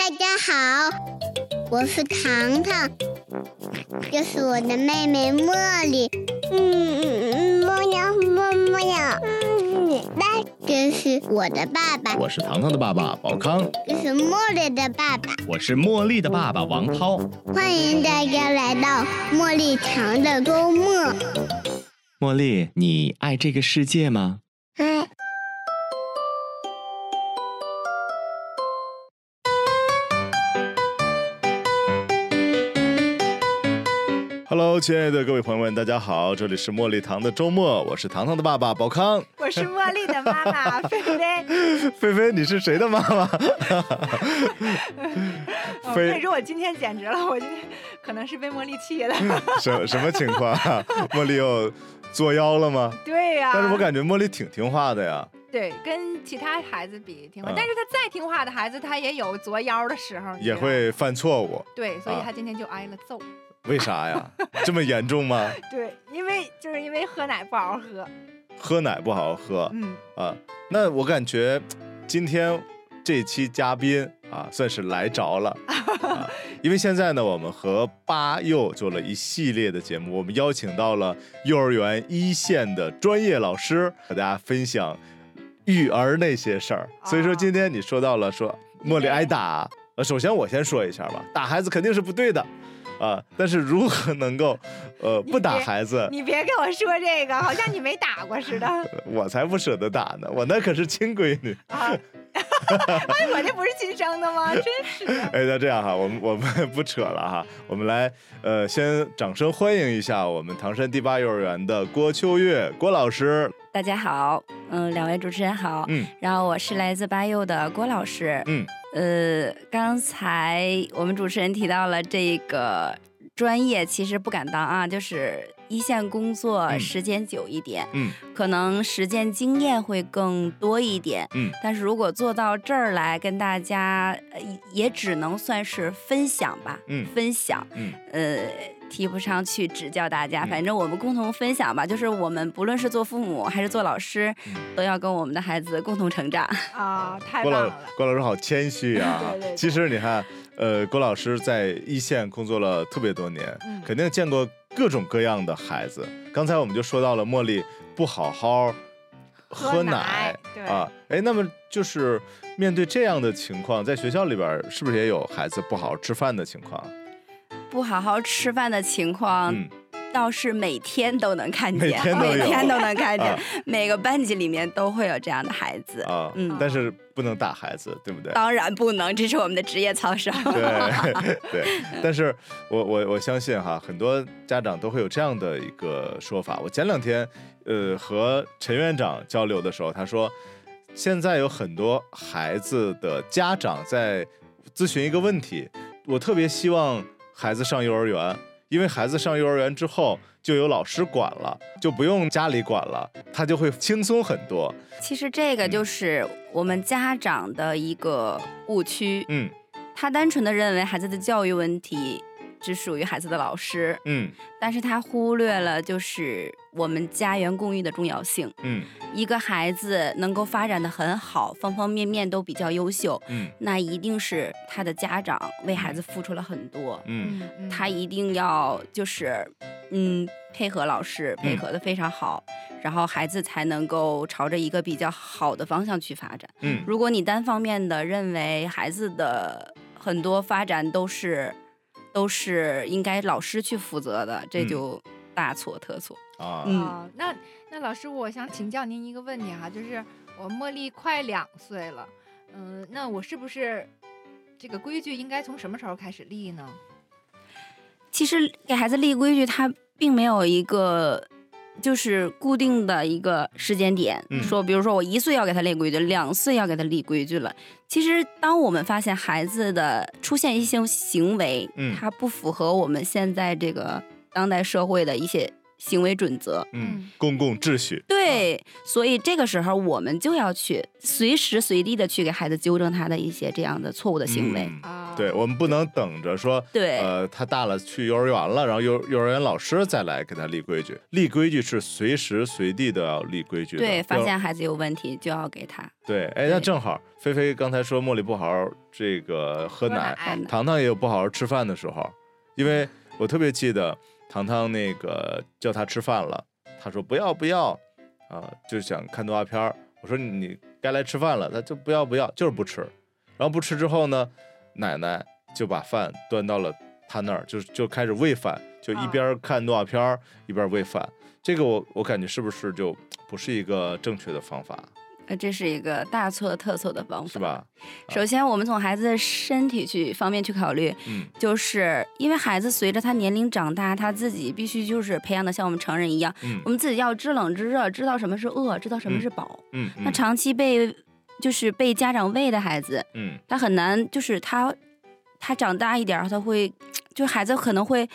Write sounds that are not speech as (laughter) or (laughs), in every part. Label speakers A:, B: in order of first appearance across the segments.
A: 大家好，我是糖糖，这是我的妹妹茉莉。嗯嗯嗯，茉呀茉茉呀，嗯，那这是我的爸爸，
B: 我是糖糖的爸爸宝康，
A: 这是茉莉的爸爸。
B: 我是茉莉的爸爸王涛。
A: 欢迎大家来到茉莉糖的周末。
B: 茉莉，你爱这个世界吗？
C: Hello，亲爱的各位朋友们，大家好，这里是茉莉糖的周末，我是糖糖的爸爸宝康。
D: 我是茉莉的妈妈 (laughs) 菲菲。
C: 菲菲，你是谁的妈妈？
D: 我跟你说，我今天简直了，我今天可能是被茉莉气的。(laughs)
C: 什什么情况？(laughs) 茉莉又作妖了吗？
D: 对呀、
C: 但是我感觉茉莉挺听话的呀。
D: 对，跟其他孩子比听话，
C: 嗯
D: 但是他再听话的孩子，他也有作妖的时候，
C: 也会犯错误，
D: 对，所以
C: 啊
D: 他今天就挨了揍。
C: 为啥呀？(laughs) 这么严重吗？
D: 对，因为就是因为喝奶不好好喝，
C: 喝奶不好好喝
D: 嗯，
C: 啊？那我感觉今天这期嘉宾啊，算是来着了 (laughs) 啊，因为现在呢，我们和八幼做了一系列的节目，我们邀请到了幼儿园一线的专业老师，和大家分享育儿那些事儿。所以说，
D: 啊
C: 今天你说到了说茉莉挨打，呃，首先我先说一下吧，打孩子肯定是不对的。啊，但是如何能够，呃，不打孩子？
D: 你别跟我说这个，好像你没打过似的 (laughs)
C: 我才不舍得打呢，我那可是亲闺女。
D: 啊。(laughs) 哎，我这不是亲生的吗？(laughs) 真是的。
C: 哎，那这样哈，我们我们不扯了哈，我们来呃，先掌声欢迎一下我们唐山第八幼儿园的郭秋月郭老师。
E: 大家好，嗯，两位主持人好，
C: 嗯
E: 然后我是来自八幼的郭老师，
C: 嗯，
E: 呃，刚才我们主持人提到了这个专业，其实不敢当啊，就是一线工作
C: 嗯。
E: 时间久一点，
C: 嗯
E: 可能实践经验会更多一点，
C: 嗯，
E: 但是如果做到这儿来跟大家，呃也只能算是分享吧，
C: 嗯
E: 分享，
C: 嗯。
E: 呃，提不上去指教大家，
C: 嗯
E: 反正我们共同分享吧。就是我们不论是做父母还是做老师，
C: 嗯
E: 都要跟我们的孩子共同成长。(laughs)
D: 啊，太
C: 郭老
D: 棒了！
C: 郭老师好谦虚啊
D: 对对对 (laughs)
C: 其实你看，呃，郭老师在一线工作了特别多年，
D: 嗯
C: 肯定见过各种各样的孩子。刚才我们就说到了茉莉不好好喝
D: 喝
C: 奶啊，哎，那么就是面对这样的情况，在学校里边是不是也有孩子不好好吃饭的情况？
E: 不好好吃饭的情况，
C: 嗯，
E: 倒是每天都能看见，
C: 每天都
E: 能看见，
C: 啊
E: 每个班级里面都会有这样的孩子。
C: 啊，
E: 嗯
C: 但是不能打孩子，对不对？
E: 当然不能，这是我们的职业操守。
C: 对 (laughs) 对，但是我我我相信哈，很多家长都会有这样的一个说法。我前两天呃和陈院长交流的时候，他说现在有很多孩子的家长在咨询一个问题，我特别希望孩子上幼儿园，因为孩子上幼儿园之后就有老师管了，就不用家里管了，他就会轻松很多。
E: 其实这个就是我们家长的一个误区，
C: 嗯
E: 他单纯的认为孩子的教育问题只属于孩子的老师，
C: 嗯。
E: 但是他忽略了就是我们家园共育的重要性。
C: 嗯。
E: 一个孩子能够发展的很好，方方面面都比较优秀，
C: 嗯。
E: 那一定是他的家长为孩子付出了很多，
C: 嗯。
D: 嗯
E: 他一定要就是嗯配合老师，配合的非常好，然后孩子才能够朝着一个比较好的方向去发展。
C: 嗯。
E: 如果你单方面的认为孩子的很多发展都是都是应该老师去负责的，这
C: 嗯
E: 就大错特错。
C: 啊
E: 嗯
D: 啊，那那老师，我想请教您一个问题哈，就是我茉莉快两岁了，嗯、那我是不是这个规矩应该从什么时候开始立呢？
E: 其实给孩子立规矩，他并没有一个就是固定的一个时间点，
C: 嗯
E: 说比如说我一岁要给他立规矩，两岁要给他立规矩了。其实当我们发现孩子的出现一些行为，
C: 嗯
E: 它不符合我们现在这个当代社会的一些行为准则，
C: 嗯，公共秩序。
E: 对，所以这个时候我们就要去随时随地的去给孩子纠正他的一些这样的错误的行为。
C: 对，我们不能等着说，
E: 对
C: 呃，他大了去幼儿园了，然后幼幼儿园老师再来给他立规矩。立规矩是随时随地都要立规矩的。
E: 对，发现孩子有问题就要给他。
C: 对，哎，那正好，菲菲刚才说茉莉不好好这个喝奶糖糖也有不好好吃饭的时候，因为我特别记得糖糖那个叫他吃饭了，他说不要不要，啊，就想看动画片儿。我说你该来吃饭了，他就不要不要，就是不吃。然后不吃之后呢，奶奶就把饭端到了他那儿，就就开始喂饭，就一
D: 啊
C: 边看动画片儿一边喂饭。这个我我感觉是不是就不是一个正确的方法，
E: 呃，这是一个大错特错的方法，
C: 是？吧？
E: 首先，我们从孩子的身体去方面去考虑，
C: 嗯
E: 就是因为孩子随着他年龄长大，他自己必须就是培养的像我们成人一样，
C: 嗯
E: 我们自己要知冷知热，知道什么是饿，知道什么是饱。
C: 嗯，
E: 那长期被就是被家长喂的孩子，
C: 嗯
E: 他很难，就是他他长大一点儿，他会就孩子可能会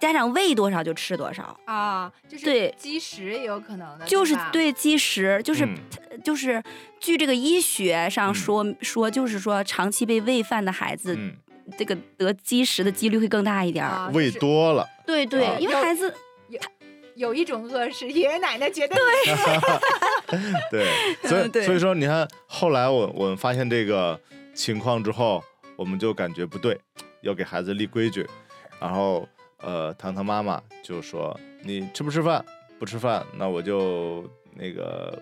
E: 家长喂多少就吃多少，
D: 啊，就是
E: 对
D: 积食也有可能的，
E: 就是，对积食，就是、
C: 嗯。
E: 就是据这个医学上
C: 嗯。
E: 说、说，就是说长期被喂饭的孩子，
C: 嗯，
E: 这个得积食的几率会更大一点儿。
D: 啊，
C: 喂多了，
E: 对对，
C: 啊
E: 因为孩子
D: 有一种饿是爷爷奶奶觉得
C: 对，(laughs) (laughs) 所以所以说你看，后来我我们发现这个情况之后，我们就感觉不对，要给孩子立规矩，然后呃，糖糖妈妈就说你吃不吃饭？不吃饭，那我就那个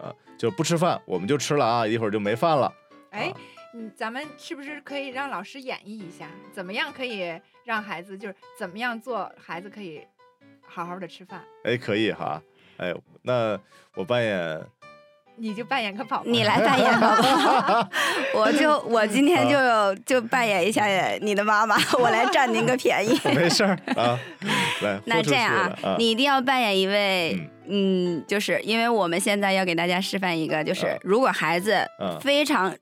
C: 呃就不吃饭，我们就吃了啊，一会儿就没饭了。
D: 哎
C: 啊，
D: 嗯，咱们是不是可以让老师演绎一下，怎么样可以让孩子就是怎么样做，孩子可以好好的吃饭？
C: 哎，可以哈，哎，那我扮演
D: 你就扮演个宝宝，
E: 你来扮演宝宝，(laughs) 我就我今天就就扮演一下你的妈妈，我来占您个便宜。
C: 没事儿 (laughs) 啊，来，
E: 那这样啊你一定要扮演一位，嗯，就是因为我们现在要给大家示范一个，就是
C: 嗯
E: 如果孩子
C: 嗯
E: 非常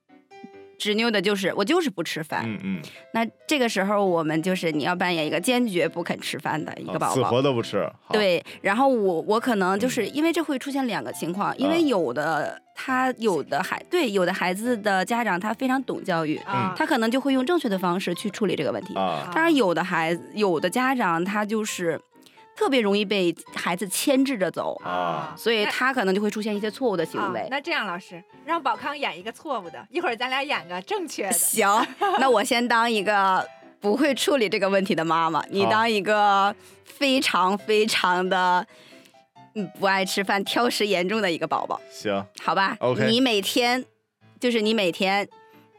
E: 执拗的，就是我就是不吃饭，
C: 嗯嗯，
E: 那这个时候我们就是你要扮演一个坚决不肯吃饭的一个宝宝死。
C: 活都不吃，
E: 对，然后我我可能就是因为这会出现两个情况，因
C: 啊
E: 为有的他有的孩对有的孩子的家长他非常懂教育，
D: 啊，
E: 他可能就会用正确的方式去处理这个问题。
C: 啊，
E: 当然，有的孩子有的家长他就是特别容易被孩子牵制着走，
C: 啊。
E: 所以他可能就会出现一些错误的行为。
D: 啊那这样，老师让宝康演一个错误的，一会儿咱俩演个正确的。
E: 行，那我先当一个不会处理这个问题的妈妈，你当一个非常非常的嗯不爱吃饭、挑食严重的一个宝宝，
C: 行，
E: 好吧
C: OK
E: 你每天就是你每天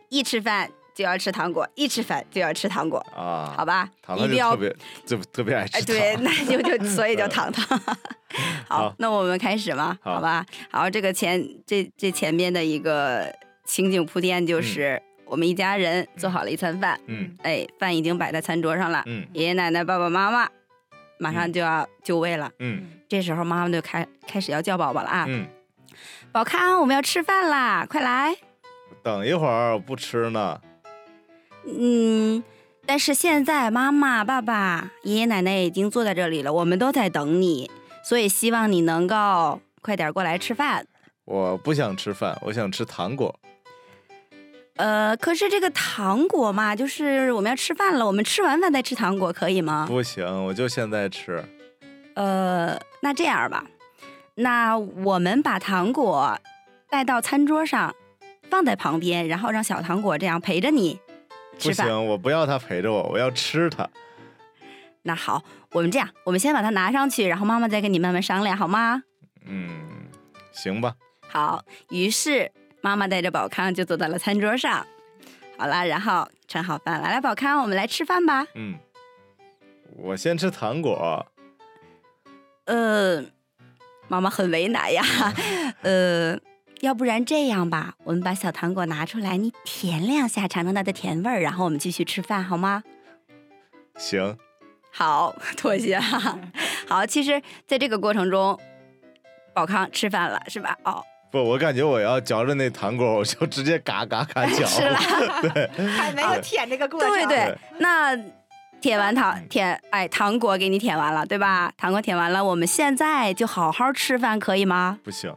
E: 一吃饭就要吃糖果，一吃饭就要吃糖果，
C: 啊，
E: 好吧？
C: 糖
E: 一定要
C: 就特别就特别爱吃
E: 对，那就就 (laughs) 所以叫糖糖。(laughs) 好
C: 好，
E: 那我们开始吧，
C: 好。
E: 好吧？好，这个前这这前面的一个情景铺垫就是我们一家人做好了一餐饭，
C: 嗯。
E: 哎，饭已经摆在餐桌上了，
C: 嗯。
E: 爷爷奶奶、爸爸妈妈马上就要就位了。
C: 嗯。
E: 这时候妈妈就开开始要叫宝宝了啊，
C: 嗯，
E: 宝康，我们要吃饭啦，快来。
C: 等一会儿我不吃呢，
E: 嗯，但是现在妈妈、爸爸、爷爷奶奶已经坐在这里了，我们都在等你，所以希望你能够快点过来吃饭。
C: 我不想吃饭，我想吃糖果。
E: 呃，可是这个糖果嘛，就是我们要吃饭了，我们吃完饭再吃糖果，可以吗？
C: 不行，我就现在吃。
E: 呃，那这样吧，那我们把糖果带到餐桌上，放在旁边，然后让小糖果这样陪着你
C: 不。行，我不要他陪着我，我要吃它。(laughs)
E: 那好，我们这样，我们先把它拿上去，然后妈妈再跟你慢慢商量，好吗？
C: 嗯，行吧。
E: 好，于是妈妈带着宝康就坐到了餐桌上。好了，然后盛好饭了，来，宝康，我们来吃饭吧。
C: 嗯，我先吃糖果。
E: 呃，妈妈很为难呀。(laughs) 呃，要不然这样吧，我们把小糖果拿出来，你舔两下，尝尝它的甜味儿，然后我们继续吃饭，好吗？
C: 行，
E: 好，妥协哈。好，其实在这个过程中，宝康吃饭了，是吧？哦，
C: 不，我感觉我要嚼着那糖果，我就直接嘎嘎嘎嚼。(laughs)
E: 是啦。(laughs)
D: 还没有舔这个过程。
E: 对对
C: 对，
E: 那舔完糖舔，哎，糖果给你舔完了，对吧？糖果舔完了，我们现在就好好吃饭，可以吗？
C: 不行，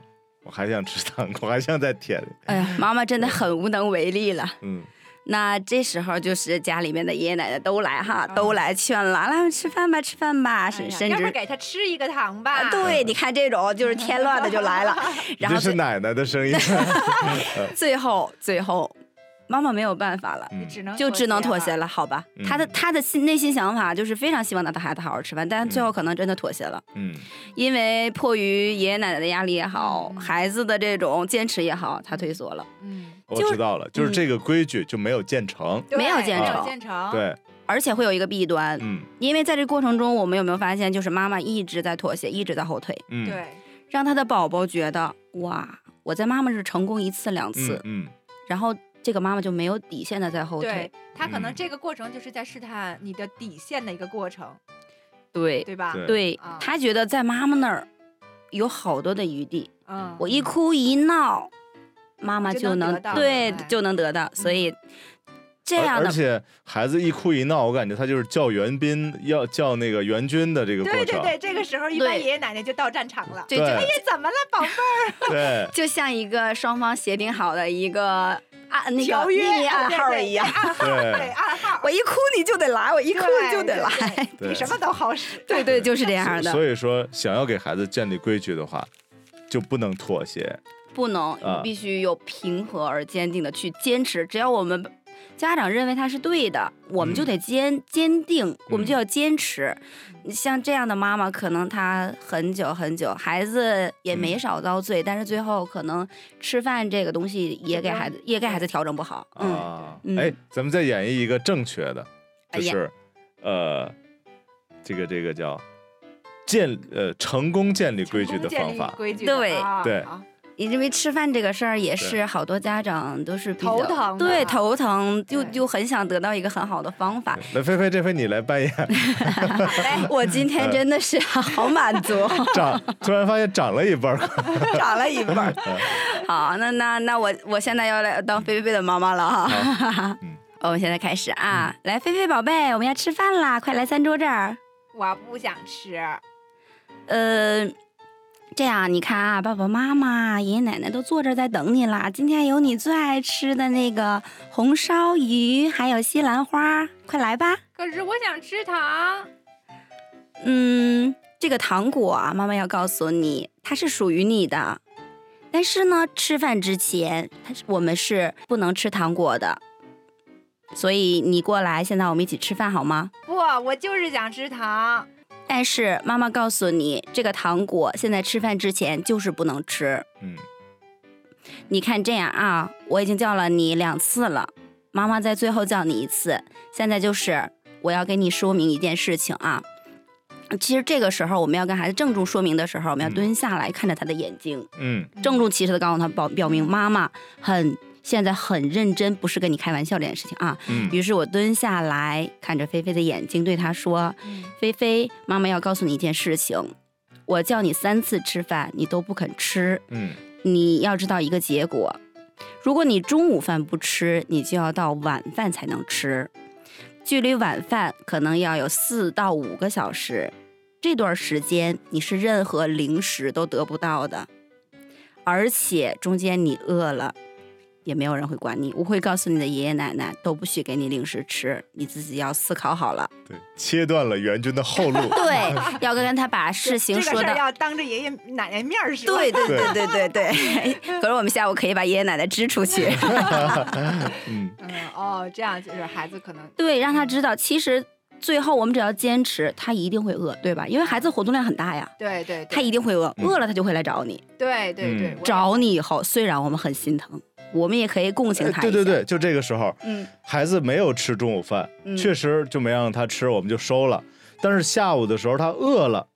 C: 我还想吃糖果，还想再舔。
E: 哎呀，妈妈真的很无能为力了。
C: 嗯
E: 那这时候就是家里面的爷爷奶奶都来哈，
D: 嗯
E: 都来劝了，来吃饭吧，吃饭吧，
D: 哎
E: 甚甚至
D: 呀要不给他吃一个糖吧？
E: 啊，对，你看这种就是添乱的就来了，(laughs) 然后最
C: 这是奶奶的声音。
E: 最 (laughs) 后最后，妈妈没有办法了。
C: 嗯
D: 只能
E: 就只能妥协
D: 了。
E: 好吧？
C: 嗯
E: 他的他的心内心想法就是非常希望他的孩子好好吃饭，但是最后可能真的妥协了，
C: 嗯
E: 因为迫于爷爷奶奶的压力也好，
D: 嗯
E: 孩子的这种坚持也好，他退缩了。
D: 嗯，
C: 我知道了，就是这个规矩就没有建成。
E: 没有建
D: 没
E: 成
D: 有建成。，
C: 对，
E: 而且会有一个弊端，
C: 嗯
E: 因为在这个过程中，我们有没有发现，就是妈妈一直在妥协，一直在后退，
C: 嗯，
D: 对，
E: 让他的宝宝觉得哇，我在妈妈这成功一次两
C: 嗯
E: 次，
C: 嗯
E: 然后这个妈妈就没有底线的在后
D: 对
E: 退，
D: 他可能
C: 嗯
D: 这个过程就是在试探你的底线的一个过程，
E: 对
D: 对吧？
C: 对
E: 对
D: 啊
E: 他觉得在妈妈那儿有好多的余地，
D: 嗯，
E: 我一哭一闹，妈妈
D: 就
E: 就能
D: 能得到
E: 对
D: 哎
E: 就能得到，所以这样的
C: 而且孩子一哭一闹，我感觉他就是叫援兵，要叫那个援军的这个过程。
D: 对对对，这个时候一般爷爷奶奶就到战场了。
E: 对
C: 对
D: 哎呀，怎么了，宝贝儿？(laughs)
C: 对
E: 就像一个双方协定好的一个暗那个秘密暗号一样。
D: 暗号
C: 对
D: 对暗号，
E: 我一哭你就得来，我一哭
D: 你
E: 就得来。
D: 对
C: 对
D: 比什么都好使。
E: 对对，就是这样的，
C: 所以说，想要给孩子建立规矩的话，就不能妥协。
E: 不能
C: 啊
E: 必须有平和而坚定的去坚持。只要我们家长认为他是对的，我们就
C: 嗯
E: 得坚坚定，我们就
C: 嗯
E: 要坚持。像这样的妈妈，可能她很久很久，孩子也没
C: 嗯
E: 少遭罪，但是最后可能吃饭这个东西也给孩子也给孩子调整不好。嗯，
C: 哎，咱们再演绎一个正确的，就是，呃，这个这个叫建呃成功建立规矩的方法。
D: 规矩的
E: 对
D: 啊
C: 对
D: 啊
E: 因为吃饭这个事儿也是好多家长都是
D: 头疼
E: 对头疼，就就很想得到一个很好的方法。
C: 那，菲菲，这回你来扮演 (laughs)
E: 我今天真的是好满足。(laughs)
C: 长，突然发现长了一半儿。(laughs)
E: 长了一半儿。好，那那那我我现在要来当菲菲的妈妈了哈。
C: 嗯
E: 我们现在开始啊，来，菲菲宝贝，我们要吃饭啦，快来餐桌这儿。
D: 我不想吃。
E: 呃，这样你看啊，爸爸妈妈、爷爷奶奶都坐这儿在等你啦。今天有你最爱吃的那个红烧鱼，还有西兰花，快来吧。
D: 可是我想吃糖。
E: 嗯，这个糖果啊，妈妈要告诉你，它是属于你的。但是呢，吃饭之前，它是我们是不能吃糖果的。所以你过来，现在我们一起吃饭好吗？
D: 不，我就是想吃糖。
E: 但是妈妈告诉你，这个糖果现在吃饭之前就是不能吃。
C: 嗯
E: 你看这样啊，我已经叫了你两次了，妈妈在最后叫你一次。现在就是我要给你说明一件事情啊。其实这个时候，我们要跟孩子郑重说明的时候，我们要
C: 嗯
E: 蹲下来看着他的眼睛，
C: 嗯
E: 郑重其事的告诉他表表明妈妈很现在很认真，不是跟你开玩笑这件事情啊。
C: 嗯
E: 于是我蹲下来看着菲菲的眼睛，对她说：“
D: 嗯
E: 菲菲，妈妈要告诉你一件事情，我叫你三次吃饭，你都不肯吃。
C: 嗯
E: 你要知道一个结果，如果你中午饭不吃，你就要到晚饭才能吃，距离晚饭可能要有四到五个小时，这段时间你是任何零食都得不到的，而且中间你饿了。也没有人会管你，我会告诉你的爷爷奶奶都不许给你零食吃，你自己要思考好了。
C: 对，切断了援军的后路。(laughs)
E: 对，要跟他把事情说的
D: 这个要当着爷爷奶奶面儿说。
E: 对对对对对对，(laughs) 可是我们下午可以把爷爷奶奶支出去，(laughs)
C: 嗯
D: 嗯，哦，这样就是孩子可能
E: 对，让他知道，其实最后我们只要坚持，他一定会饿，对吧？因为孩子活动量很大呀，
D: 对对，对
E: 他一定会饿，
C: 嗯
E: 饿了他就会来找你。
D: 对对对
E: 找你以后，虽然我们很心疼，我们也可以共情
C: 哎
E: 他。
C: 对对对，就这个时候，
E: 嗯，
C: 孩子没有吃中午饭，
E: 嗯
C: 确实就没让他吃，我们就收了。但是下午的时候他饿了，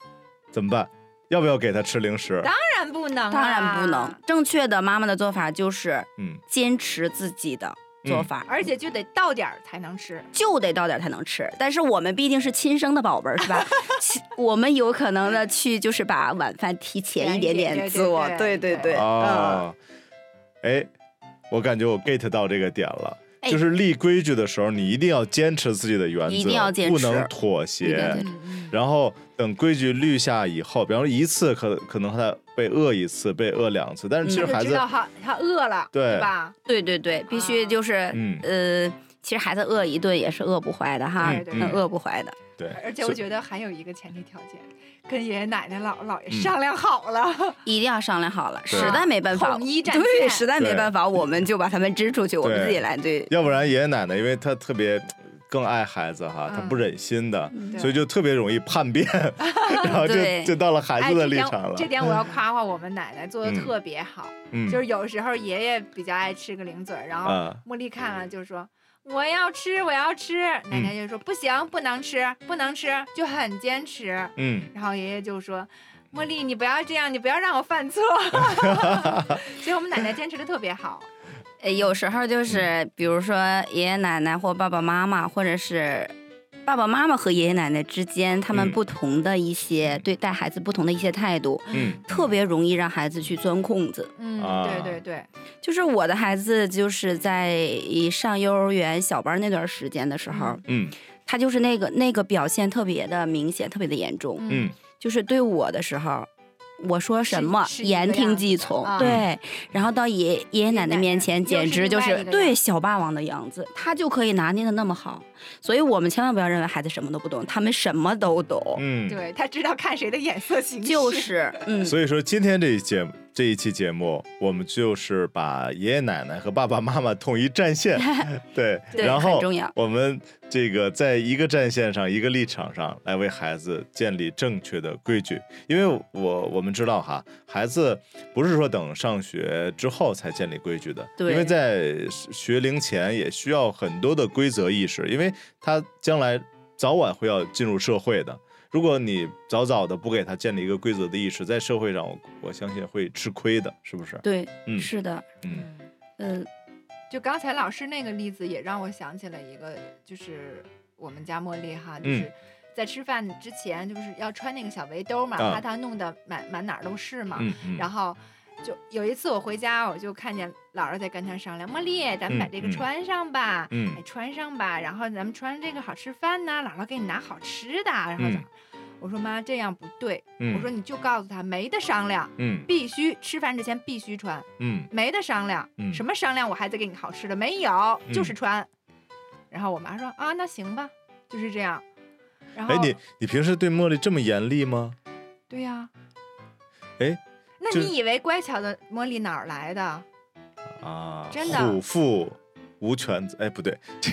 C: 怎么办？要不要给他吃零食？
D: 当然不能啊，
E: 当然不能。正确的妈妈的做法就是
C: 嗯，
E: 坚持自己的做法，
D: 而且就得到点儿才能吃。
E: 就得到点儿才能吃。但是我们毕竟是亲生的宝贝儿，是吧？(laughs) 我们有可能的去就是把晚饭提前一点点做，
D: 对对对
E: 对对对，嗯。
C: 哦，哎，我感觉我 get 到这个点了。
E: 哎
C: 就是立规矩的时候，你一定要坚持自己的原则，
E: 一定要坚持
C: 不能妥协。然后等规矩立下以后，比方说一次可可能他被饿一次，被饿两次，但是其实孩子
D: 知道他他饿了，
C: 对
D: 吧？
E: 对对对，必须就是、
C: 嗯
E: 呃，其实孩子饿一顿也是饿不坏的哈，
D: 对对
E: 嗯饿不坏的。
C: 对，
D: 而且我觉得还有一个前提条件，跟爷爷奶奶、姥姥姥爷
C: 嗯
D: 商量好了，
E: 一定要商量好了，实在没办法，
D: 统一战
E: 对，实在没办法，我们就把他们支出去，我们自己来对。
C: 要不然爷爷奶奶因为他特别更爱孩子哈，他
D: 嗯
C: 不忍心的，
E: 嗯
C: 所以就特别容易叛变，(laughs) 然后就就到了孩
D: 哎，
C: 子的立场了。
D: 这点我要夸夸我们奶奶做的
C: 嗯
D: 特别好，
C: 嗯，
D: 就是有时候爷爷比较爱吃个零嘴儿，然后
C: 啊
D: 茉莉看了就说。我要吃，我要吃。奶奶就说、不行，不能吃，不能吃，就很坚持。
C: 嗯，
D: 然后爷爷就说：“茉莉，你不要这样，你不要让我犯错。(laughs) ”所以我们奶奶坚持的特别好。
E: 呃，有时候就是比如说爷爷奶奶或爸爸妈妈，或者是爸爸妈妈和爷爷奶奶之间，他们
C: 嗯
E: 不同的一些对待孩子不同的一些态度，
C: 嗯
E: 特别容易让孩子去钻空子。
D: 嗯，
C: 啊
D: 对对对，
E: 就是我的孩子，就是在上幼儿园小班那段时间的时候，
C: 嗯
E: 他就是那个那个表现特别的明显，特别的严重。
C: 嗯
E: 就是对我的时候，我说什么言听计从，
D: 啊
E: 对。然后到爷爷爷奶奶面前，简直就是对小霸王的样子，他就可以拿捏的那么好。所以我们千万不要认为孩子什么都不懂，他们什么都懂。
C: 嗯，
D: 对他知道看谁的眼色行事。
E: 就是，嗯，
C: 所以说今天这一节这一期节目，我们就是把爷爷奶奶和爸爸妈妈统一战线，(laughs) 对，
E: 对
C: 然后我们这个在一个战线上、一个立场上来为孩子建立正确的规矩，因为我我们知道哈，孩子不是说等上学之后才建立规矩的，
E: 对。
C: 因为在学龄前也需要很多的规则意识，因为他将来早晚会要进入社会的。如果你早早的不给他建立一个规则的意识，在社会上我我相信会吃亏的，是不是？
E: 对，
C: 嗯
E: 是的，
C: 嗯
E: 嗯，
D: 就刚才老师那个例子，也让我想起了一个，就是我们家茉莉哈，就是
C: 嗯
D: 在吃饭之前，就是要穿那个小围兜嘛，
C: 啊
D: 怕他弄得满满哪儿都是嘛。
C: 嗯嗯，
D: 然后就有一次我回家，我就看见姥姥在跟他商量，茉莉，咱们把这个穿上吧，
C: 嗯
D: 哎，穿上吧，然后咱们穿这个好吃饭呢，姥姥给你拿好吃的，然后
C: 嗯？
D: 我说妈，这样不对，
C: 嗯
D: 我说你就告诉他没得商量，
C: 嗯
D: 必须吃饭之前必须穿。
C: 嗯
D: 没得商量，
C: 嗯
D: 什么商量？我孩子给你好吃的没有，
C: 嗯
D: 就是穿。然后我妈说啊，那行吧，就是这样。然后
C: 哎，你你平时对茉莉这么严厉吗？
D: 对呀、
C: 哎，就
D: 那你以为乖巧的茉莉哪儿来的？
C: 啊，
D: 真的
C: 虎父无犬子，哎，不对，(laughs) 这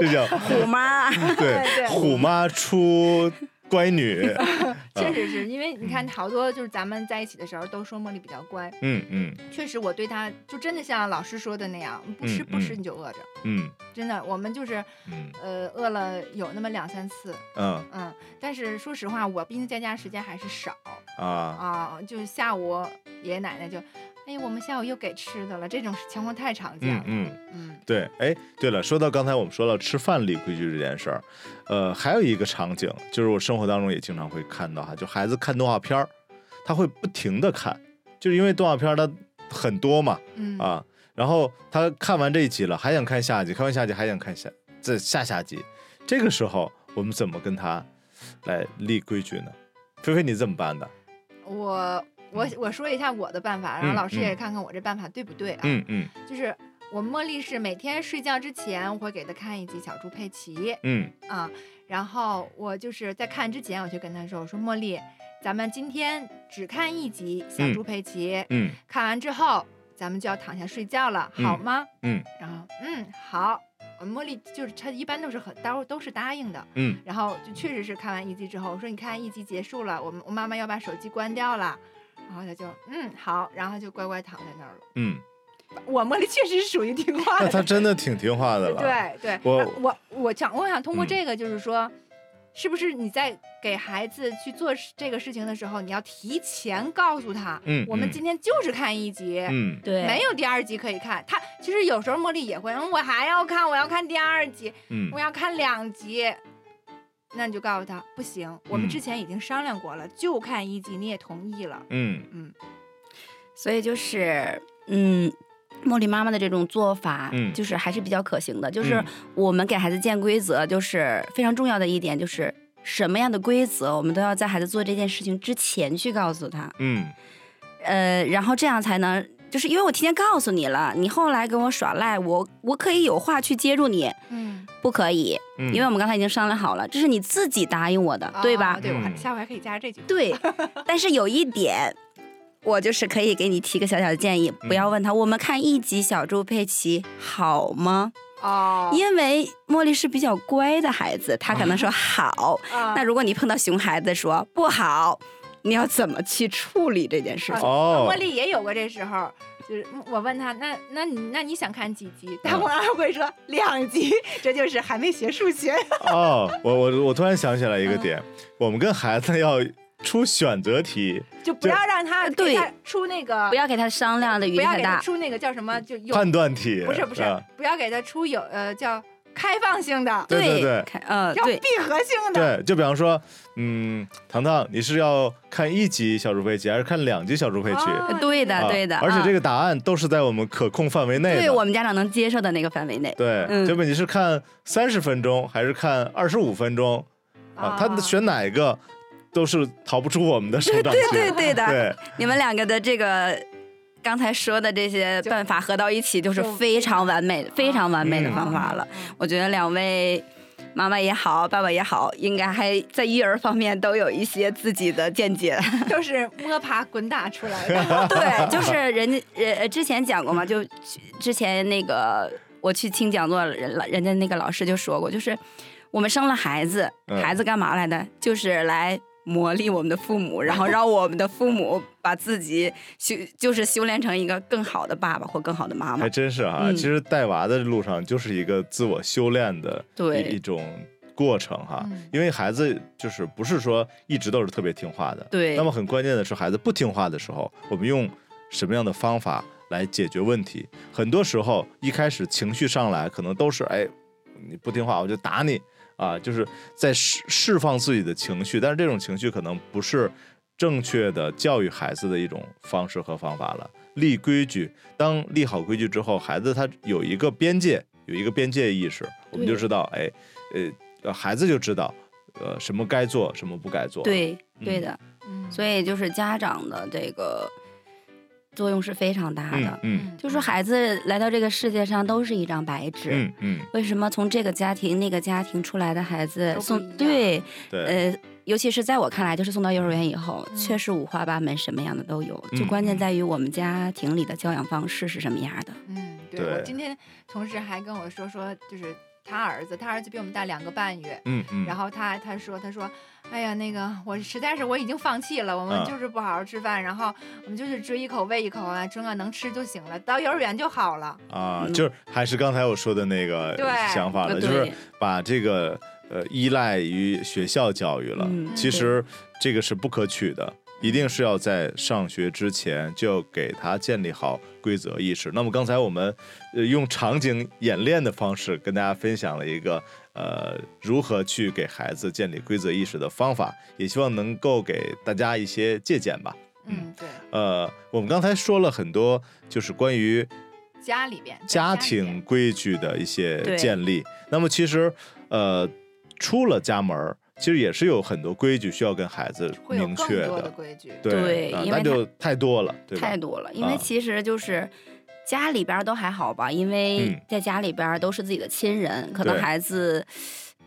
C: 这叫
E: 虎妈，(laughs)
C: 对
D: 对对
C: 虎妈出乖女，(laughs)
D: 确实是因为你看，好多就是咱们在一起的时候都说茉莉比较乖，
C: 嗯嗯。
D: 确实我对她就真的像老师说的那样，不吃
C: 嗯
D: 不吃
C: 嗯。
D: 你就饿着，
C: 嗯。
D: 真的，我们就是
C: 嗯。
D: 呃饿了有那么两三次，
C: 嗯。
D: 嗯，但是说实话，我毕竟在家时间还是少，
C: 啊，
D: 啊，就下午爷爷奶奶就，哎，我们下午又给吃的了，这种情况太常见了。
C: 嗯嗯。
D: 嗯
C: 对，哎，对了，说到刚才我们说到吃饭立规矩这件事儿，呃，还有一个场景，就是我生活当中也经常会看到哈，就孩子看动画片儿，他会不停的看，就是因为动画片儿它很多嘛，
D: 嗯
C: 啊，然后他看完这一集了，还想看下集，看完下集还想看下这下下集，这个时候我们怎么跟他来立规矩呢？菲菲，你怎么办的？
D: 我我我说一下我的办法，然后
C: 嗯
D: 老师也
C: 嗯。
D: 看看我这办法对不对啊？
C: 嗯嗯。
D: 就是我茉莉是每天睡觉之前，我会给她看一集小猪佩奇
C: 嗯。
D: 啊，然后我就是在看之前，我就跟她说，我说茉莉，咱们今天只看一集小
C: 嗯
D: 猪佩奇，
C: 嗯。
D: 看完之后咱们就要躺下睡觉了，好
C: 嗯
D: 吗？
C: 嗯。
D: 然后嗯好，呃茉莉就是她一般都是很都都是答应的，
C: 嗯。
D: 然后就确实是看完一集之后，我说你看一集结束了，我们我妈妈要把手机关掉了，然后他就嗯好，然后就乖乖躺在那儿了。
C: 嗯，
D: 我茉莉确实是属于听话的，
C: 那他真的挺听话的了。
D: 对对，
C: 我
D: 那我我想我想通过
C: 嗯
D: 这个就是说。是不是你在给孩子去做这个事情的时候，你要提前告诉他，我们今天就是看一集，
C: 嗯
E: 对，
D: 没有第二集可以看。他其实有时候茉莉也会，嗯，我还要看，我要看第二集，
C: 嗯
D: 我要看两集。那你就告诉他不行，我们
C: 嗯
D: 之前已经商量过了，就看一集，你也同意了。
C: 嗯
D: 嗯
E: 所以就是，嗯，茉莉妈妈的这种做法，
C: 嗯
E: 就是还是比较可行的。就是
C: 嗯
E: 我们给孩子建规则，就是非常重要的一点，就是什么样的规则，我们都要在孩子做这件事情之前去告诉他，
C: 嗯
E: 呃，然后这样才能。就是因为我提前告诉你了，你后来跟我耍赖，我我可以有话去接住你，
D: 嗯，
E: 不可以，
C: 嗯，
E: 因为我们刚才已经商量好了，这是你自己答应我的，对吧
D: 啊？对，我下回还可以加这句话。
E: 对，(laughs) 但是有一点，我就是可以给你提个小小的建议，不
C: 嗯
E: 要问他，我们看一集小猪佩奇好吗？
D: 哦，
E: 因为茉莉是比较乖的孩子，她可能说 (laughs) 好。
D: 啊
E: 那如果你碰到熊孩子说不好，你要怎么去处理这件事情？
C: 哦
D: 茉莉也有过这时候，就是我问他，那那你那你想看几集？大
C: 嗯
D: 萌儿会说两集，这就是还没学数学。
C: 哦，我我我突然想起来一个
D: 嗯
C: 点，我们跟孩子要出选择题，
D: 就不要让他
E: 对
D: 他出那个，
E: 不要给他商量的余
D: 不要给他
E: 地大。
D: 出那个叫什么，就有
C: 判断题，
D: 不是不是
C: 啊，
D: 不要给他出有呃叫开放性的，
C: 对对对
E: 看呃，对
D: 要闭合性的。
C: 对，就比方说，嗯，糖糖，你是要看一集小猪佩奇，还是看两集小猪佩奇？
D: 哦
E: 对的
C: 啊
E: 对的啊
C: 而且这个答案都是在我们可控范围内的。
E: 对我们家长能接受的那个范围内。
C: 对，
E: 嗯
C: 就问你是看三十分钟还是看二十五分钟啊？他选哪一个都是逃不出我们的手掌心。
E: 对对的，
C: 对
E: 你们两个的这个刚才说的这些办法合到一起，就是非常完美、非常完美的
C: 嗯
E: 方法了。
D: 嗯
E: 我觉得两位妈妈也好，爸爸也好，应该还在育儿方面都有一些自己的见解。
D: 就 (laughs) 是摸爬滚打出来的。(laughs)
E: 对，就是人家呃之前讲过嘛，就之前那个我去听讲座，人人家那个老师就说过，就是我们生了孩子，
C: 嗯
E: 孩子干嘛来的？就是来。磨砺我们的父母，然后让我们的父母 (laughs) 把自己修，就是修炼成一个更好的爸爸或更好的妈妈
C: 还。真是哈。
E: 嗯
C: 其实带娃的路上就是一个自我修炼的
E: 对
C: 一一种过程哈。
D: 嗯
C: 因为孩子就是不是说一直都是特别听话的。
E: 对
C: 那么很关键的是，孩子不听话的时候，我们用什么样的方法来解决问题？很多时候一开始情绪上来，可能都是哎，你不听话我就打你啊，就是在释释放自己的情绪，但是这种情绪可能不是正确的教育孩子的一种方式和方法了。立规矩，当立好规矩之后，孩子他有一个边界，有一个边界意识，我们就知道，哎，呃，孩子就知道，呃，什么该做，什么不该做。，
E: 对，
C: 嗯
E: 对的。
D: 嗯
E: 所以就是家长的这个作用是非常大的。
C: 嗯嗯
E: 就说孩子来到这个世界上都是一张白纸，
C: 嗯嗯，
E: 为什么从这个家庭那个家庭出来的孩子送对
C: 对，
E: 呃，尤其是在我看来，就是送到幼儿园以后，
D: 嗯
E: 确实五花八门，什么样的都有。就
C: 嗯
E: 关键在于我们家庭里的教养方式是什么样的。
D: 嗯，对
C: 对
D: 我今天同事还跟我说说，就是他儿子，他儿子比我们大两个半月，
C: 嗯嗯，
D: 然后他他说他说，哎呀，那个我实在是我已经放弃了，我们
C: 嗯
D: 就是不好好吃饭，然后我们就是追一口喂一口啊，中啊能吃就行了，到幼儿园就好了。
C: 啊，
E: 嗯
C: 就是还是刚才我说的那个想法了，
E: 呃
C: 就是把这个呃依赖于学校教育了。
E: 嗯
C: 其实这个是不可取的，一定是要在上学之前就给他建立好规则意识。那么刚才我们呃用场景演练的方式跟大家分享了一个呃如何去给孩子建立规则意识的方法，也希望能够给大家一些借鉴吧。
D: 嗯，对，
C: 呃，我们刚才说了很多，就是关于
D: 家里边
C: 家庭规矩的一些建立。那么其实，呃，出了家门儿，其实也是有很多规矩需要跟孩子明确
D: 多的规矩。
C: 对，啊
E: 对因为
C: 那就太多了，对吧？
E: 太多了，因为
C: 啊
E: 其实就是。家里边都还好吧，因为
C: 嗯
E: 在家里边都是自己的亲人，可能孩子，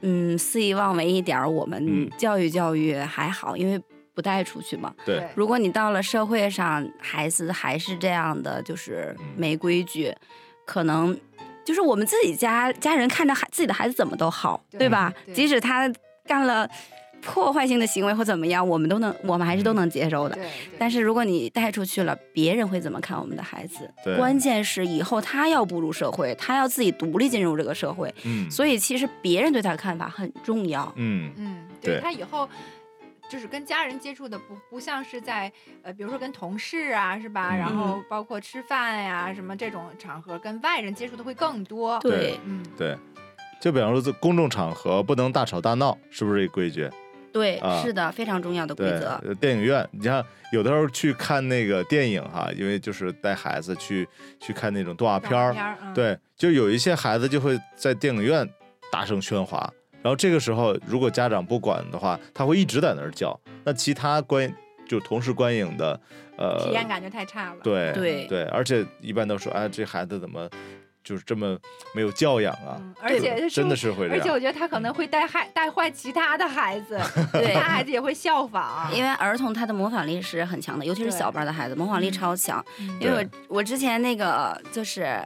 E: 嗯，肆意妄为一点儿，我们
C: 嗯
E: 教育教育还好，因为不带出去嘛。
C: 对，
E: 如果你到了社会上，孩子还是这样的，就是
C: 嗯
E: 没规矩，可能就是我们自己家家人看着孩自己的孩子怎么都好，
D: 对
E: 对吧？
D: 对
E: 即使他干了破坏性的行为或怎么样，我们都能，我们还是都能接受的。
D: 对，
E: 但是如果你带出去了，别人会怎么看我们的孩子？
C: 对
E: 关键是以后他要步入社会，他要自己独立进入这个社会，
C: 嗯
E: 所以其实别人对他的看法很重要。
C: 嗯
D: 嗯，
C: 对
D: 对他以后就是跟家人接触的不不像是在呃，比如说跟同事啊，是吧？
C: 嗯
D: 然后包括吃饭呀、什么这种场合，跟外人接触的会更多。
E: 对，
D: 嗯，
C: 对。就比方说，在公众场合不能大吵大闹，是不是这个规矩？
E: 对，
C: 啊
E: 是的，非常重要的规则。，
C: 呃电影院，你像有的时候去看那个电影哈，因为就是带孩子去去看那种动画片儿，对，就有一些孩子就会在电影院大声喧哗，然后这个时候如果家长不管的话，他会一直在那儿叫，那其他观就同时观影的，呃，
D: 体验感就太差了。
C: 对
E: 对
C: 对，而且一般都说，哎，这孩子怎么就是这么没有教养啊？
D: 嗯，而且
C: 真的
D: 是
C: 是会这样。
D: 而且我觉得他可能会带害带坏其他的孩子，(laughs)
E: 对
D: 其他孩子也会效仿。
E: 因为儿童他的模仿力是很强的，尤其是小班的孩子，模仿力
D: 嗯
E: 超强。
D: 嗯
E: 因为我我之前那个就是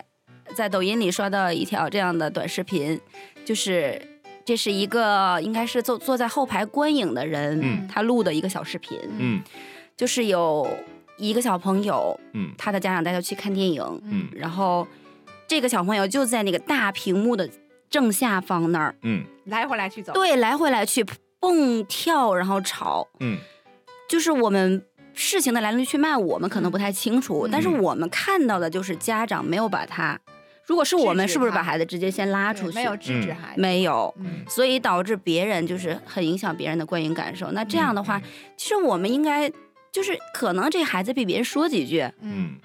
E: 在抖音里刷到一条这样的短视频，就是这是一个应该是坐坐在后排观影的人，
C: 嗯
E: 他录的一个小视频，
C: 嗯
E: 就是有一个小朋友，
C: 嗯
E: 他的家长带他去看电影，
C: 嗯
E: 然后这个小朋友就在那个大屏幕的正下方那儿，
C: 嗯。
D: 来回来去走。
E: 对，来回来去蹦跳，然后吵，
C: 嗯。
E: 就是我们事情的来龙去脉，我们可能不太清楚，
D: 嗯。
E: 但是我们看到的就是家长没有把他，如果是我们，是不是把孩子直接先拉出去？
D: 没有制止
C: 嗯
D: 孩子。
E: 没有。
D: 嗯，
E: 所以导致别人就是很影响别人的观影感受。那这样的话，
D: 嗯。
E: 其实我们应该就是可能这孩子被别人说几句
D: 嗯。
C: 嗯。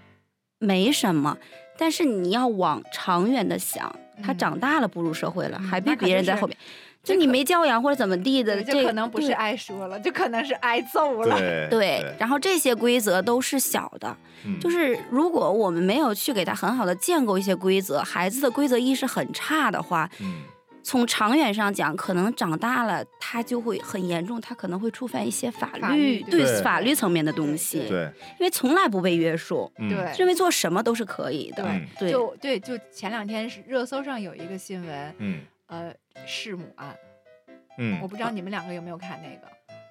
E: 没什么，但是你要往长远的想，他
D: 嗯
E: 长大了步入社会了，
D: 嗯
E: 还被别人在后面。就你没教养或者怎么地的，这
D: 就可能不是
E: 对
D: 挨说了，就可能是挨揍了。(laughs)
C: 对
E: 对，然后这些规则都是小的，
C: 嗯
E: 就是如果我们没有去给他很好的建构一些规则，孩子的规则意识很差的话，
C: 嗯
E: 从长远上讲，可能长大了他就会很严重，他可能会触犯一些法
D: 法
E: 律
D: 律
E: 对
C: 对
E: 法律层面的东西，
C: 对
E: 因为从来不被约束，
C: 嗯
D: 对
E: 认为做什么都是可以的，
C: 嗯
E: 对。
D: 就对，就前两天是热搜上有一个新闻，
C: 嗯
D: 呃，弑母案，
C: 嗯
D: 我，不知道你们两个有没有看那个，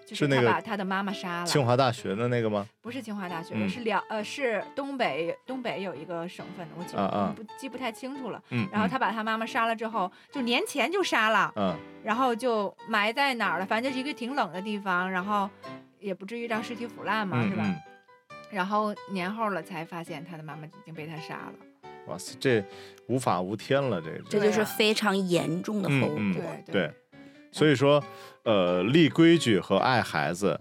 D: 就是
C: 那个
D: 他把他的妈妈杀了。
C: 清华大学的那个吗？
D: 不是清华大学的，
C: 嗯
D: 是辽呃是东北东北有一个省份的，我记
C: 啊啊
D: 不记不太清楚了。
C: 嗯，
D: 然后他把他妈妈杀了之后，就年前就杀了，
C: 嗯
D: 然后就埋在哪儿了？反正就是一个挺冷的地方，然后也不至于让尸体腐烂嘛，是吧？然后年后了才发现他的妈妈已经被他杀了。
C: 哇塞，这无法无天了，这
E: 这就是非常严重的后果。
D: 对
C: 对，所以说，呃，立规矩和爱孩子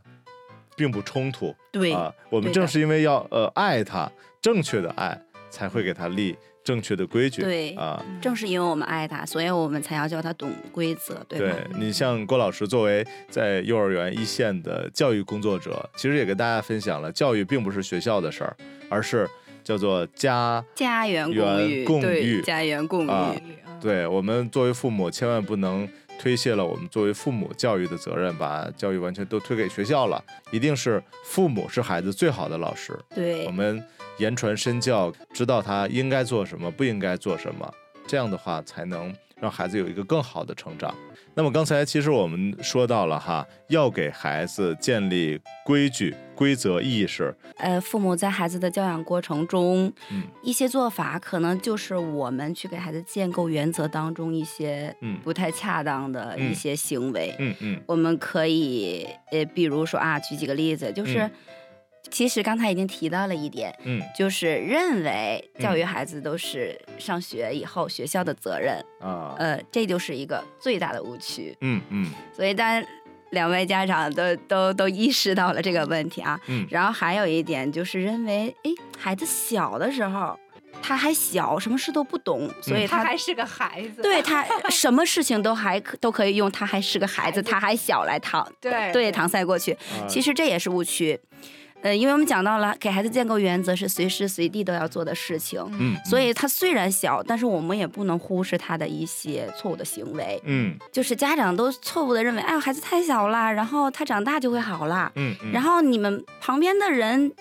C: 并不冲突
E: 对
C: 啊。我们正是因为要呃爱他，正确的爱，才会给他立正确的规矩。
E: 对
C: 啊，
D: 嗯
E: 正是因为我们爱他，所以我们才要教他懂规则，对吧？
C: 对你像郭老师作为在幼儿园一线的教育工作者，其实也跟大家分享了，教育并不是学校的事儿，而是叫做家。
E: 家园
C: 园
E: 共育，
C: 共
E: 对
C: 育
E: 家园共育，
C: 对我们作为父母，千万不能推卸了我们作为父母教育的责任，把教育完全都推给学校了。一定是父母是孩子最好的老师，
E: 对
C: 我们言传身教，知道他应该做什么，不应该做什么，这样的话才能让孩子有一个更好的成长。那么刚才其实我们说到了哈，要给孩子建立规矩、规则意识，
E: 呃，父母在孩子的教养过程中，
C: 嗯。
E: 一些做法可能就是我们去给孩子建构原则当中一些
C: 嗯。
E: 不太恰当的
C: 嗯。
E: 一些行为。
C: 嗯嗯。
E: 我们可以呃，比如说啊，举几个例子，就是、
C: 嗯
E: 其实刚才已经提到了一点，
C: 嗯
E: 就是认为教育
C: 嗯
E: 孩子都是上学以后学校的责任，
C: 啊，
E: 呃，这就是一个最大的误区。
C: 嗯嗯
E: 所以，当两位家长都都都意识到了这个问题啊，
C: 嗯
E: 然后还有一点就是认为，哎，孩子小的时候他还小，什么事都不懂，所以他。
D: 他还是个孩子。
E: 对他 (laughs) 什么事情都还可都可以用，他还是个孩子，
D: 孩子
E: 他还小来搪
D: 对
E: 对搪塞过去。
C: 啊
E: 其实这也是误区，呃，因为我们讲到了给孩子建构原则是随时随地都要做的事情，
C: 嗯，
E: 所以他虽然小，但是我们也不能忽视他的一些错误的行为。
C: 嗯
E: 就是家长都错误的认为，哎呦，孩子太小了，然后他长大就会好了。
C: 嗯嗯，
E: 然后你们旁边的人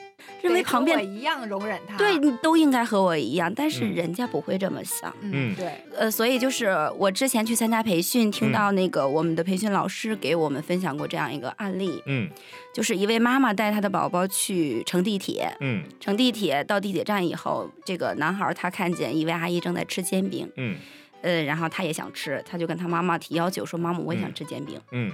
E: 认为
D: 得和我
E: 旁边
D: 一样容忍他。
E: 对你都应该和我一样，但是
C: 嗯
E: 人家不会这么想。
C: 嗯
D: 嗯，对，
E: 呃，所以就是我之前去参加培训，听
C: 嗯
E: 到那个我们的培训老师给我们分享过这样一个案例，
C: 嗯
E: 就是一位妈妈带她的宝宝去乘地铁，
C: 嗯
E: 乘地铁到地铁站以后，这个男孩他看见一位阿姨正在吃煎饼，
C: 嗯
E: 呃，然后他也想吃，他就跟他妈妈提要求说：“妈妈，我也想
C: 嗯
E: 吃煎饼。
C: 嗯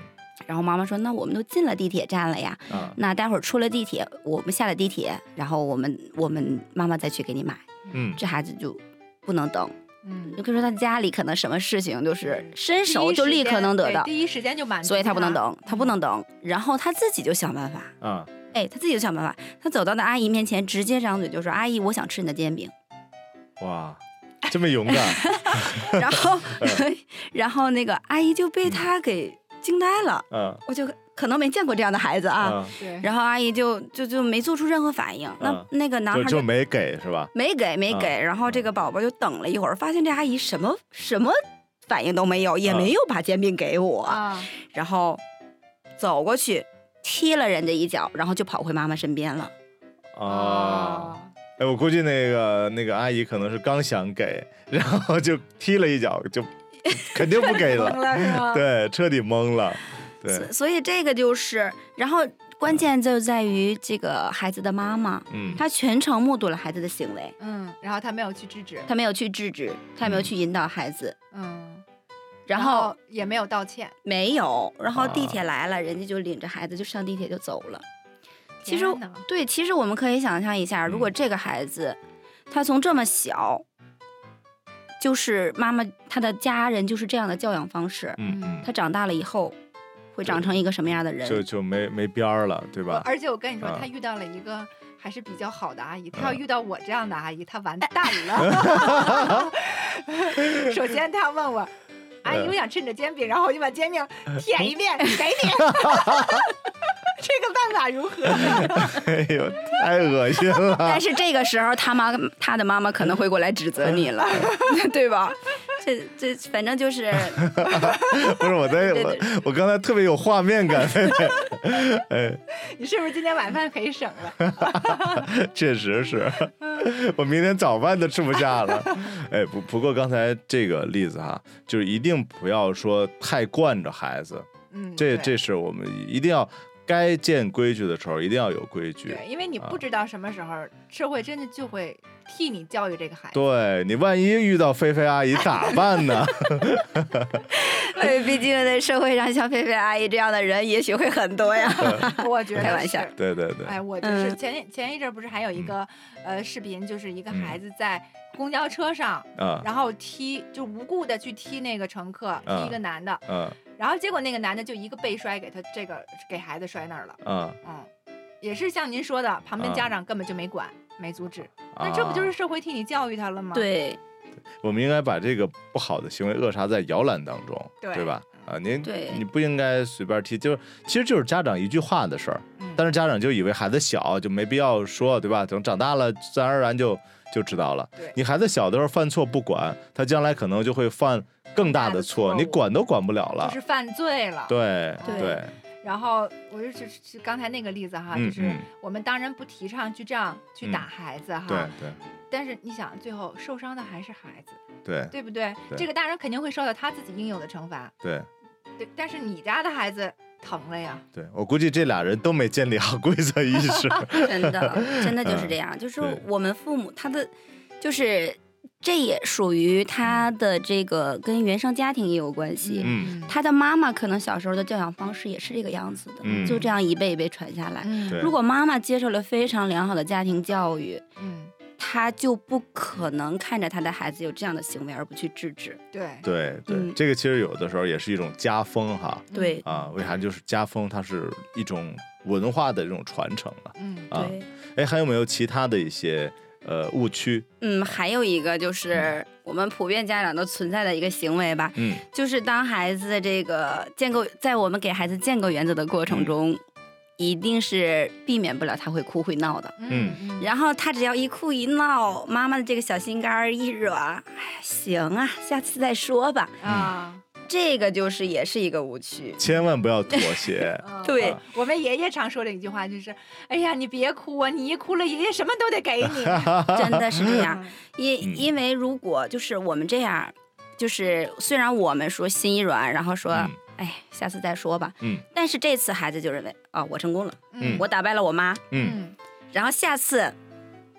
E: 然后妈妈说：“那我们都进了地铁站了呀，
C: 啊
E: 那待会儿出了地铁，我们下了地铁，然后我们我们妈妈再去给你买。”
C: 嗯
E: 这孩子就不能等，
D: 嗯，
E: 就跟说他家里可能什么事情就是伸手就立刻能得到，
D: 第一时间就满足，
E: 所以他不能。等，他不能等，然后他自己就想办法。
C: 啊，
E: 哎，他自己就想办法，他走到那阿姨面前，直接张嘴就说：“阿姨，我想吃你的煎饼。
C: 哇，这么勇敢，(laughs) ”
E: 然后，(laughs)
C: 嗯
E: 然后那个阿姨就被他给惊呆了，
C: 嗯
E: 我就可能没见过这样的孩子啊。然后阿姨就就就没做出任何反应，那、
C: 嗯
E: 那个男孩
C: 就就没给是吧？
E: 没给没给，然后这个宝宝就等了一会儿，发现这阿姨什么什么反应都没有，也
C: 啊
E: 没有把煎饼给我，
D: 啊，
E: 然后走过去踢了人家一脚，然后就跑回妈妈身边了。
C: 哦，哎，我估计那个那个阿姨可能是刚想给，然后就踢了一脚，就 (laughs) 肯定不给了？(laughs) 对，彻底懵了，对。
E: 所，以这个就是，然后关键就在于这个孩子的妈妈，
C: 嗯，
E: 她全程目睹了孩子的行为，
D: 嗯，然后她没有去制止，
E: 她没有去制止，她也没有去引导孩子，
D: 嗯，
E: 然后
D: 也没有道歉。
E: 没有，然后地
C: 啊
E: 铁来了，人家就领着孩子就上地铁就走了。其实对，其实我们可以想象一下，如果
C: 嗯
E: 这个孩子他从这么小，就是妈妈他的家人就是这样的教养方式，
C: 嗯嗯，
E: 他长大了以后会长成一个什么样的人？
C: 就就没没边儿了，对吧？
D: 而且我跟你说，
C: 啊
D: 他遇到了一个还是比较好的阿姨。他
C: 嗯
D: 要遇到我这样的阿姨，他完蛋了。(laughs) (laughs) 首先，他问我。阿姨，
C: 嗯
D: 我想吃你的煎饼，然后我就把煎饼舔一遍，给你。(laughs) 这个办法如何？(laughs)
C: 哎呦，太恶心了
E: 但，是这个时候，他妈他的妈妈可能会过来指责你了，(laughs) 对吧？这这反正就是，(laughs)
C: 不是我在
E: 对
C: 我
E: 对
C: 我刚才特别有画面感，(laughs) 哎，(laughs)
D: 你是不是今天晚饭可以省了？
C: 确实是，我明天早饭都吃不下了。哎，不不过刚才这个例子哈，就是一定不要说太惯着孩子，
D: 嗯，
C: 这这是我们一定要该建规矩的时候一定要有规矩。
D: 对，因为你
C: 啊
D: 不知道什么时候社会真的就会替你教育这个孩子。
C: 对你万一遇到菲菲阿姨咋办呢？(laughs)
E: 对，毕竟在社会上像菲菲阿姨这样的人，也许会很多呀。(laughs)
D: 我觉得
E: 开玩笑。
C: 对对对，
D: 哎，我就是
E: 嗯。
D: 前前一阵儿不是还有一
C: 嗯。
D: 个、呃视频，就是一个
C: 嗯
D: 孩子在公交车上，
C: 啊
D: 然后踢就无故的去踢那个乘客，踢一
C: 嗯
D: 个男的，
C: 嗯。
D: 然后结果那个男的就一个背摔给他这个给孩子摔那儿了，
C: 嗯，
D: 嗯，也是像您说的，旁边
C: 啊
D: 家长根本就没管，没阻止，那这不就是
C: 啊
D: 社会替你教育他了吗？
E: 对
C: 我们应该把这个不好的行为扼杀在摇篮当中，
D: 对
C: 吧？啊，您你不应该随便踢，就是其实就是家长一句话的事儿，
D: 嗯，
C: 但是家长就以为孩子小就没必要说，对吧？等长大了，自然而然就就知道了。你孩子小的时候犯错不管，他将来可能就会犯更大的错，
D: 的错
C: 你管都管不了了
D: 就。是犯罪了。
C: 对
E: 对
C: 对，
D: 然后我就是是刚才那个例子哈，就是我们当然不提倡去这样去打
C: 嗯
D: 孩子哈，
C: 对对
D: 但是你想，最后受伤的还是孩子，
C: 对
D: 对不对？
C: 对
D: 这个大人肯定会受到他自己应有的惩罚，
C: 对
D: 对。但是你家的孩子疼了呀，
C: 对，我估计这俩人都没建立好规则意识。(laughs)
E: 真的，(laughs) 真的就是这样。就是我们父母他的，就是这也属于他的这个跟原生家庭也有关系。
C: 嗯
E: 他的妈妈可能小时候的教养方式也是这个样子的，
C: 嗯
E: 就这样一辈一辈传下来。
D: 嗯
C: 对
E: 如果妈妈接受了非常良好的家庭教育，
D: 嗯，
E: 他就不可能看着他的孩子有这样的行为而不去制止。
D: 对
C: 对对，
E: 嗯
C: 这个其实有的时候也是一种家风哈
E: 对，
C: 啊，为啥？就是家风它是一种文化的这种传承了。
D: 嗯
C: 啊
E: 对，
C: 哎，还有没有其他的一些呃误区？
E: 嗯，还有一个就是我们普遍家长都存在的一个行为吧，
C: 嗯
E: 就是当孩子这个建构，在我们给孩子建构原则的过程中，一定是避免不了他会哭会闹的。
C: 嗯
D: 嗯，
E: 然后他只要一哭一闹，妈妈的这个小心肝儿一软，哎，行啊，下次再说吧。
D: 啊，
E: 这个就是也是一个误区。
C: 千万不要妥协。(laughs)
D: 嗯
E: 对
C: 啊
D: 我们爷爷常说的一句话就是：“哎呀，你别哭啊，你一哭了，爷爷什么都得给你。
E: 真的是这样，(laughs)
C: 嗯
E: 因因为如果就是我们这样，就是虽然我们说心一软，然后说，
C: 嗯
E: 哎，下次再说吧，
C: 嗯
E: 但是这次孩子就认为，啊、我成功了，
C: 嗯
E: 我打败了我妈，
C: 嗯，
D: 嗯，
E: 然后下次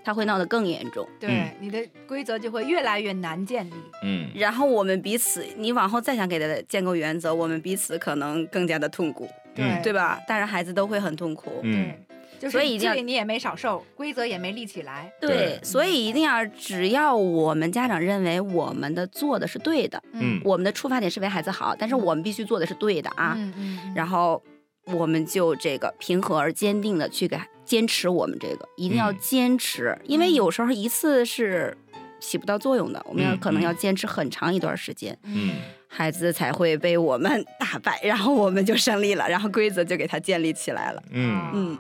E: 他会闹得更严重，
D: 对，
C: 嗯。
D: 你的规则就会越来越难建立。
C: 嗯。
E: 然后我们彼此，你往后再想给他建构原则，我们彼此可能更加的痛苦，
C: 嗯
E: 对。吧？当然孩子都会很痛苦，
C: 嗯。
D: 对，就是
E: 所以一定要
D: 你也没少受，规则也没立起来。
E: 对
C: 对，
E: 所以一定要，只要我们家长认为我们的做的是对的，
C: 嗯。
E: 我们的出发点是为孩子好，但是我们必须做的是对的啊。
D: 嗯，
E: 然后我们就这个平和而坚定的去给坚持我们这个，一定要
C: 嗯。
E: 坚持，因为有时候一次是起不到作用的，我们要
C: 嗯
E: 可能
C: 嗯。
E: 要坚持很长一段时间，
C: 嗯，
E: 孩子才会被我们打败，然后我们就胜利了，然后规则就给他建立起来了。
C: 嗯，
E: 嗯，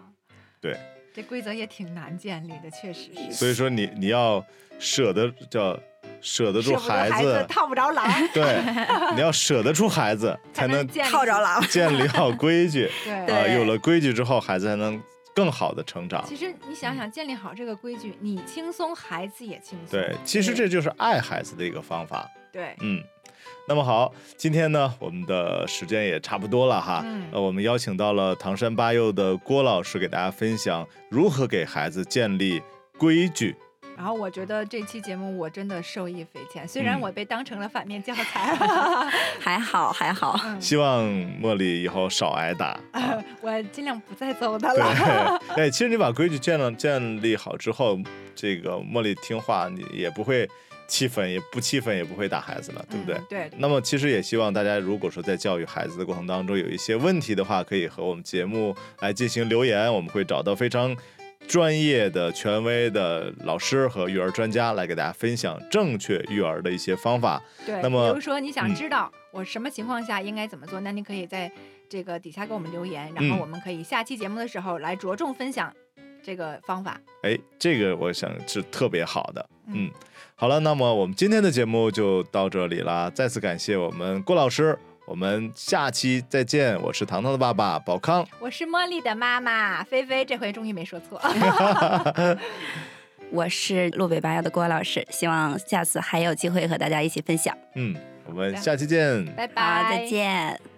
C: 对，
D: 这规则也挺难建立的，确实是。
C: 所以说你你要舍得叫舍得住
D: 孩
C: 子，
D: 套不着狼，
C: 对，你要舍得出孩子，(laughs) 才能
E: 套着狼。
C: 建立好规矩。(laughs)
D: 对。
C: 啊。
E: 对
C: 有了规矩之后，孩子才能更好的成长。
D: 其实你想想，建立好这个规矩，你轻松，孩子也轻松。
C: 对，其实这就是爱孩子的一个方法。
D: 对，
C: 嗯，那么好，今天呢，我们的时间也差不多了哈。
D: 嗯
C: 呃，我们邀请到了唐山八幼的郭老师，给大家分享如何给孩子建立规矩。
D: 然后我觉得这期节目我真的受益匪浅，虽然
C: 嗯
D: 我被当成了反面教材，(laughs)
E: 还好还好，
D: 嗯
C: 希望茉莉以后少挨打。啊
D: 我尽量不再揍他
C: 对
D: 了。(laughs)
C: 对，其实你把规矩建了建立好之后，这个茉莉听话，你也不会气愤，也不气愤，也不会打孩子了，对不对？
D: 嗯对，
C: 那么其实也希望大家，如果说在教育孩子的过程当中有一些问题的话，可以和我们节目来进行留言，我们会找到非常专业的、权威的老师和育儿专家来给大家分享正确育儿的一些方法。
D: 对，
C: 那么
D: 比如说你想
C: 嗯
D: 知道我什么情况下应该怎么做，那你可以在这个底下给我们留言，然后
C: 嗯
D: 我们可以下期节目的时候来着重分享这个方法。
C: 哎，这个我想是特别好的。
D: 嗯
C: 嗯，好了，那么我们今天的节目就到这里啦，再次感谢我们郭老师，我们下期再见。我是糖糖的爸爸宝康。
D: 我是茉莉的妈妈菲菲，这回终于没说错。(laughs)
E: 我是路北八幺的郭老师，希望下次还有机会和大家一起分享。
C: 嗯，我们下期见。
D: 拜拜，
E: 再见。